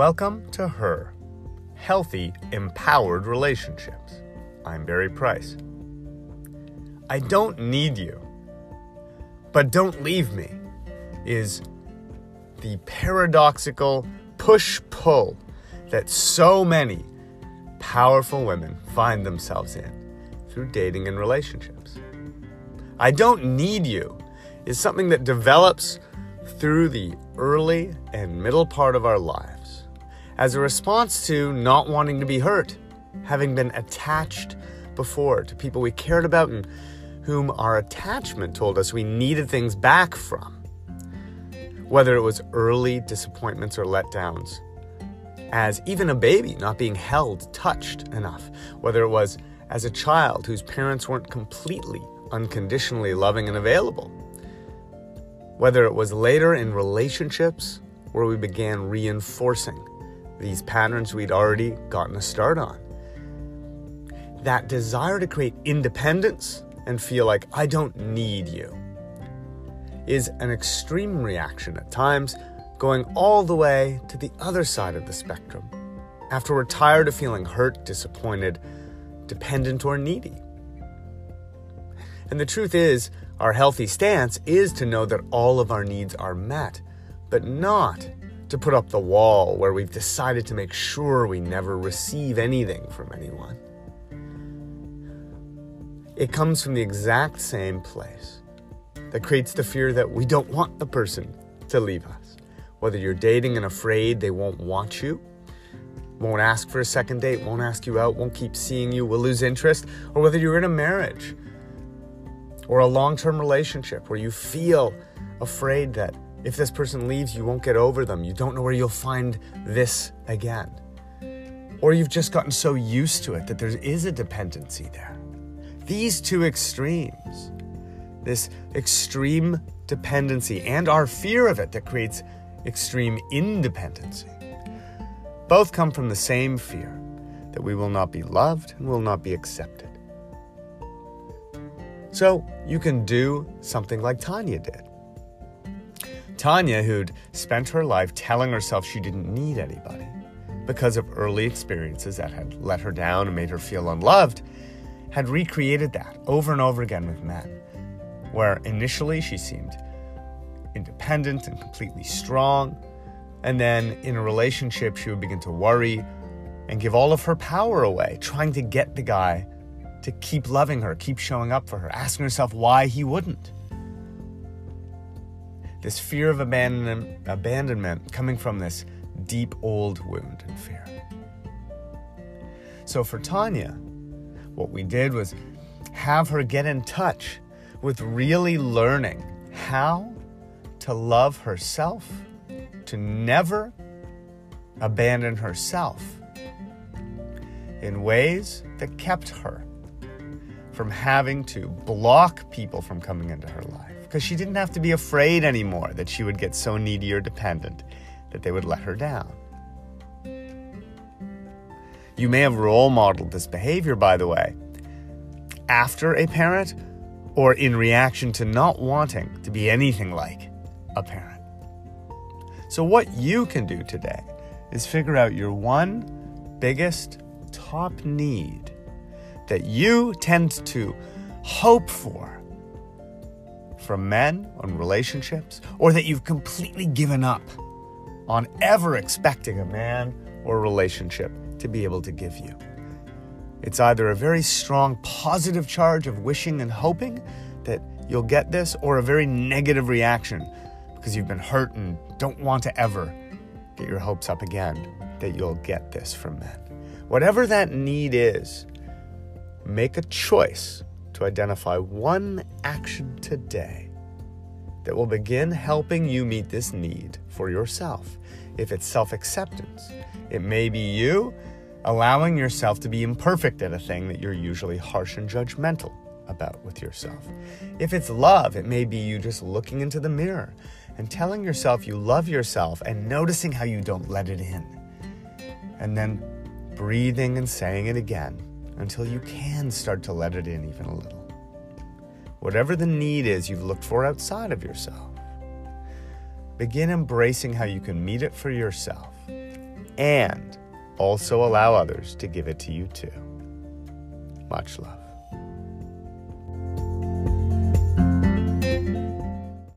Welcome to Her Healthy, Empowered Relationships. I'm Barry Price. I don't need you, but don't leave me is the paradoxical push pull that so many powerful women find themselves in through dating and relationships. I don't need you is something that develops through the early and middle part of our lives as a response to not wanting to be hurt, having been attached before to people we cared about and whom our attachment told us we needed things back from. Whether it was early disappointments or letdowns, as even a baby not being held, touched enough, whether it was as a child whose parents weren't completely, unconditionally loving and available, whether it was later in relationships where we began reinforcing these patterns we'd already gotten a start on. That desire to create independence and feel like I don't need you is an extreme reaction at times, going all the way to the other side of the spectrum after we're tired of feeling hurt, disappointed, dependent, or needy. And the truth is, our healthy stance is to know that all of our needs are met, but not to put up the wall where we've decided to make sure we never receive anything from anyone. It comes from the exact same place that creates the fear that we don't want the person to leave us. Whether you're dating and afraid they won't want you, won't ask for a second date, won't ask you out, won't keep seeing you, will lose interest, or whether you're in a marriage or a long term relationship where you feel afraid that if this person leaves, you won't get over them. You don't know where you'll find this again. Or you've just gotten so used to it that there is a dependency there. These two extremes, this extreme dependency and our fear of it that creates extreme independency, both come from the same fear that we will not be loved and will not be accepted. So you can do something like Tanya did. Tanya, who'd spent her life telling herself she didn't need anybody because of early experiences that had let her down and made her feel unloved, had recreated that over and over again with men, where initially she seemed independent and completely strong, and then in a relationship she would begin to worry and give all of her power away, trying to get the guy to keep loving her, keep showing up for her, asking herself why he wouldn't. This fear of abandonment, coming from this deep old wound and fear. So for Tanya, what we did was have her get in touch with really learning how to love herself, to never abandon herself in ways that kept her from having to block people from coming into her life because she didn't have to be afraid anymore that she would get so needy or dependent that they would let her down. You may have role modeled this behavior, by the way, after a parent or in reaction to not wanting to be anything like a parent. So, what you can do today is figure out your one biggest top need that you tend to hope for from men on relationships, or that you've completely given up on ever expecting a man or relationship to be able to give you. It's either a very strong positive charge of wishing and hoping that you'll get this, or a very negative reaction because you've been hurt and don't want to ever get your hopes up again that you'll get this from men. Whatever that need is, Make a choice to identify one action today that will begin helping you meet this need for yourself. If it's self acceptance, it may be you allowing yourself to be imperfect at a thing that you're usually harsh and judgmental about with yourself. If it's love, it may be you just looking into the mirror and telling yourself you love yourself and noticing how you don't let it in. And then breathing and saying it again until you can start to let it in even a little. Whatever the need is you've looked for outside of yourself, begin embracing how you can meet it for yourself and also allow others to give it to you too. Much love.